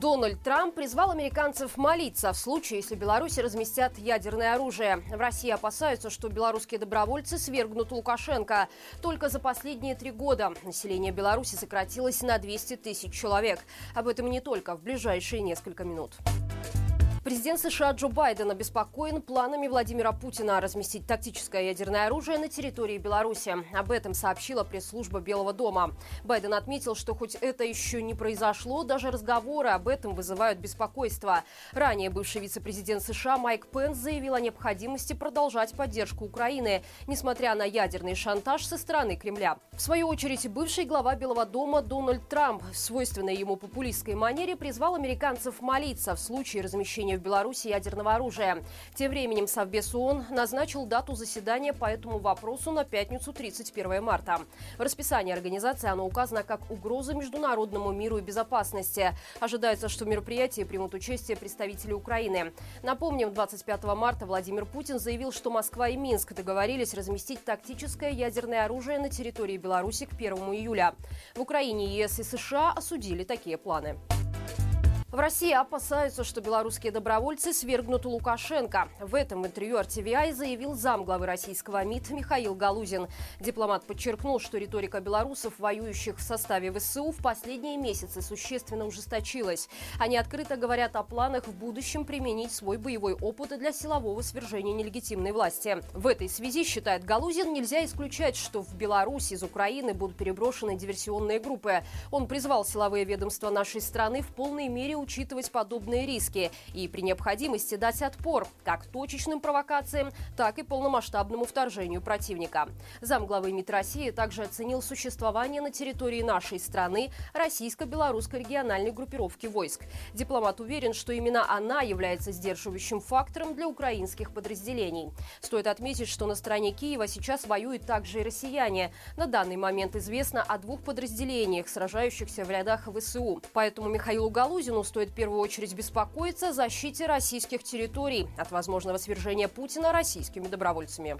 Дональд Трамп призвал американцев молиться в случае, если Беларуси разместят ядерное оружие. В России опасаются, что белорусские добровольцы свергнут Лукашенко. Только за последние три года население Беларуси сократилось на 200 тысяч человек. Об этом не только в ближайшие несколько минут. Президент США Джо Байден обеспокоен планами Владимира Путина разместить тактическое ядерное оружие на территории Беларуси. Об этом сообщила пресс-служба Белого дома. Байден отметил, что хоть это еще не произошло, даже разговоры об этом вызывают беспокойство. Ранее бывший вице-президент США Майк Пенс заявил о необходимости продолжать поддержку Украины, несмотря на ядерный шантаж со стороны Кремля. В свою очередь, бывший глава Белого дома Дональд Трамп в свойственной ему популистской манере призвал американцев молиться в случае размещения в Беларуси ядерного оружия. Тем временем Совбез ООН назначил дату заседания по этому вопросу на пятницу 31 марта. В расписании организации оно указано как угроза международному миру и безопасности. Ожидается, что в мероприятии примут участие представители Украины. Напомним, 25 марта Владимир Путин заявил, что Москва и Минск договорились разместить тактическое ядерное оружие на территории Беларуси к 1 июля. В Украине ЕС и США осудили такие планы. В России опасаются, что белорусские добровольцы свергнут Лукашенко. В этом интервью RTVI заявил замглавы российского МИД Михаил Галузин. Дипломат подчеркнул, что риторика белорусов, воюющих в составе ВСУ, в последние месяцы существенно ужесточилась. Они открыто говорят о планах в будущем применить свой боевой опыт для силового свержения нелегитимной власти. В этой связи, считает Галузин, нельзя исключать, что в Беларуси из Украины будут переброшены диверсионные группы. Он призвал силовые ведомства нашей страны в полной мере учитывать подобные риски и при необходимости дать отпор как точечным провокациям, так и полномасштабному вторжению противника. Замглавы МИД России также оценил существование на территории нашей страны российско-белорусской региональной группировки войск. Дипломат уверен, что именно она является сдерживающим фактором для украинских подразделений. Стоит отметить, что на стороне Киева сейчас воюют также и россияне. На данный момент известно о двух подразделениях, сражающихся в рядах ВСУ. Поэтому Михаилу Галузину стоит в первую очередь беспокоиться о защите российских территорий от возможного свержения Путина российскими добровольцами.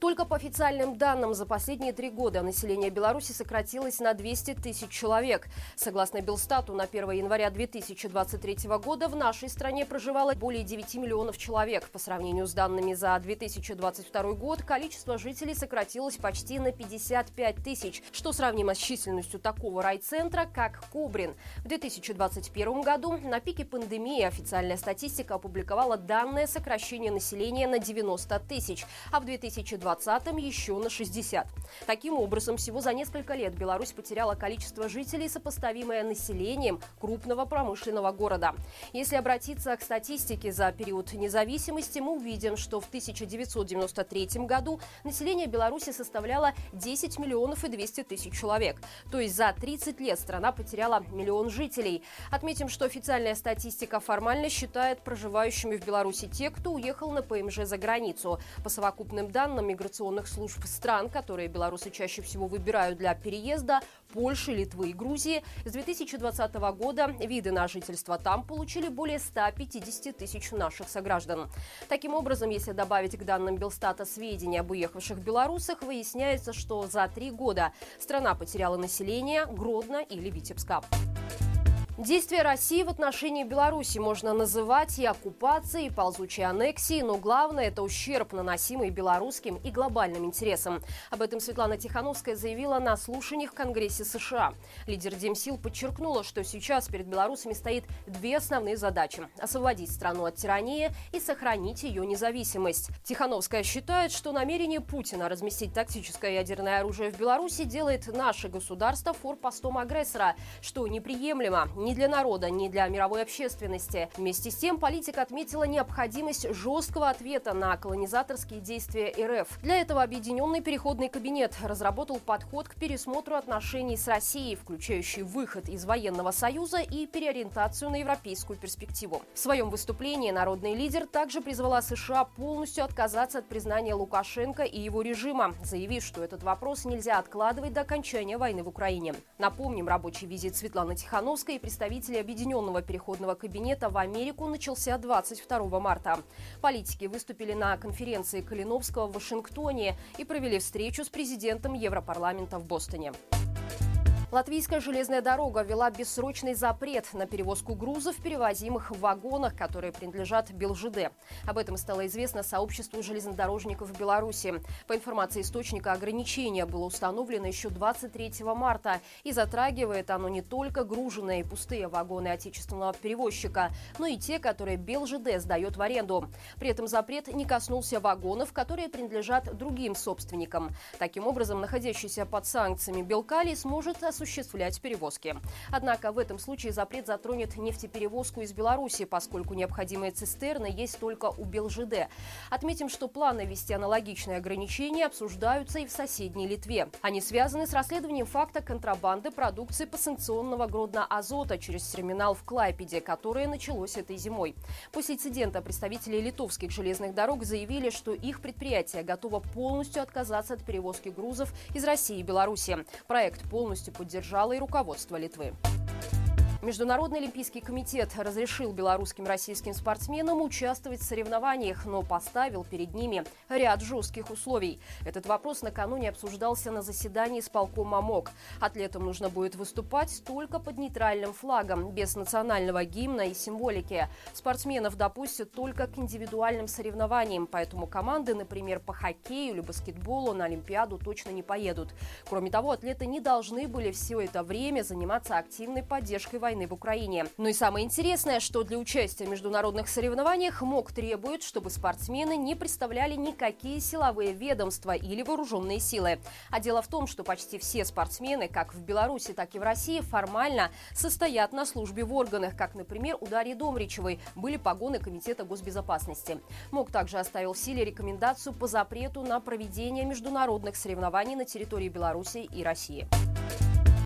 Только по официальным данным, за последние три года население Беларуси сократилось на 200 тысяч человек. Согласно Белстату, на 1 января 2023 года в нашей стране проживало более 9 миллионов человек. По сравнению с данными за 2022 год, количество жителей сократилось почти на 55 тысяч, что сравнимо с численностью такого райцентра, как Кобрин. В 2021 году на пике пандемии официальная статистика опубликовала данное сокращение населения на 90 тысяч, а в 2020 2020-м еще на 60. Таким образом, всего за несколько лет Беларусь потеряла количество жителей, сопоставимое населением крупного промышленного города. Если обратиться к статистике за период независимости, мы увидим, что в 1993 году население Беларуси составляло 10 миллионов и 200 тысяч человек. То есть за 30 лет страна потеряла миллион жителей. Отметим, что официальная статистика формально считает проживающими в Беларуси те, кто уехал на ПМЖ за границу. По совокупным данным миграционных служб стран, которые белорусы чаще всего выбирают для переезда, Польши, Литвы и Грузии, с 2020 года виды на жительство там получили более 150 тысяч наших сограждан. Таким образом, если добавить к данным Белстата сведения об уехавших белорусах, выясняется, что за три года страна потеряла население Гродно или Витебска. Действия России в отношении Беларуси можно называть и оккупацией, и ползучей аннексией, но главное – это ущерб, наносимый белорусским и глобальным интересам. Об этом Светлана Тихановская заявила на слушаниях в Конгрессе США. Лидер Демсил подчеркнула, что сейчас перед белорусами стоит две основные задачи – освободить страну от тирании и сохранить ее независимость. Тихановская считает, что намерение Путина разместить тактическое ядерное оружие в Беларуси делает наше государство форпостом агрессора, что неприемлемо ни для народа, ни для мировой общественности. Вместе с тем политика отметила необходимость жесткого ответа на колонизаторские действия РФ. Для этого Объединенный переходный кабинет разработал подход к пересмотру отношений с Россией, включающий выход из военного союза и переориентацию на европейскую перспективу. В своем выступлении народный лидер также призвала США полностью отказаться от признания Лукашенко и его режима, заявив, что этот вопрос нельзя откладывать до окончания войны в Украине. Напомним, рабочий визит Светланы Тихановской и представителей Объединенного переходного кабинета в Америку начался 22 марта. Политики выступили на конференции Калиновского в Вашингтоне и провели встречу с президентом Европарламента в Бостоне. Латвийская железная дорога ввела бессрочный запрет на перевозку грузов, перевозимых в вагонах, которые принадлежат БелЖД. Об этом стало известно сообществу железнодорожников Беларуси. По информации источника, ограничение было установлено еще 23 марта. И затрагивает оно не только груженные и пустые вагоны отечественного перевозчика, но и те, которые БелЖД сдает в аренду. При этом запрет не коснулся вагонов, которые принадлежат другим собственникам. Таким образом, находящийся под санкциями Белкали сможет осуществлять перевозки. Однако в этом случае запрет затронет нефтеперевозку из Беларуси, поскольку необходимые цистерны есть только у БелЖД. Отметим, что планы ввести аналогичные ограничения обсуждаются и в соседней Литве. Они связаны с расследованием факта контрабанды продукции по санкционного Гродно-Азота через терминал в Клайпеде, которое началось этой зимой. После инцидента представители литовских железных дорог заявили, что их предприятие готово полностью отказаться от перевозки грузов из России и Беларуси. Проект полностью поддержало и руководство Литвы. Международный олимпийский комитет разрешил белорусским и российским спортсменам участвовать в соревнованиях, но поставил перед ними ряд жестких условий. Этот вопрос накануне обсуждался на заседании с полкома МОК. Атлетам нужно будет выступать только под нейтральным флагом, без национального гимна и символики. Спортсменов допустят только к индивидуальным соревнованиям, поэтому команды, например, по хоккею или баскетболу на Олимпиаду точно не поедут. Кроме того, атлеты не должны были все это время заниматься активной поддержкой войны в Украине. Ну и самое интересное, что для участия в международных соревнованиях МОК требует, чтобы спортсмены не представляли никакие силовые ведомства или вооруженные силы. А дело в том, что почти все спортсмены, как в Беларуси, так и в России, формально состоят на службе в органах, как, например, у Дарьи Домричевой были погоны Комитета госбезопасности. МОК также оставил в силе рекомендацию по запрету на проведение международных соревнований на территории Беларуси и России.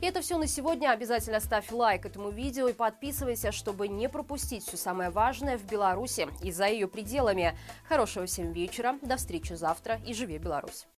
И это все на сегодня. Обязательно ставь лайк этому видео и подписывайся, чтобы не пропустить все самое важное в Беларуси и за ее пределами. Хорошего всем вечера, до встречи завтра и живи Беларусь!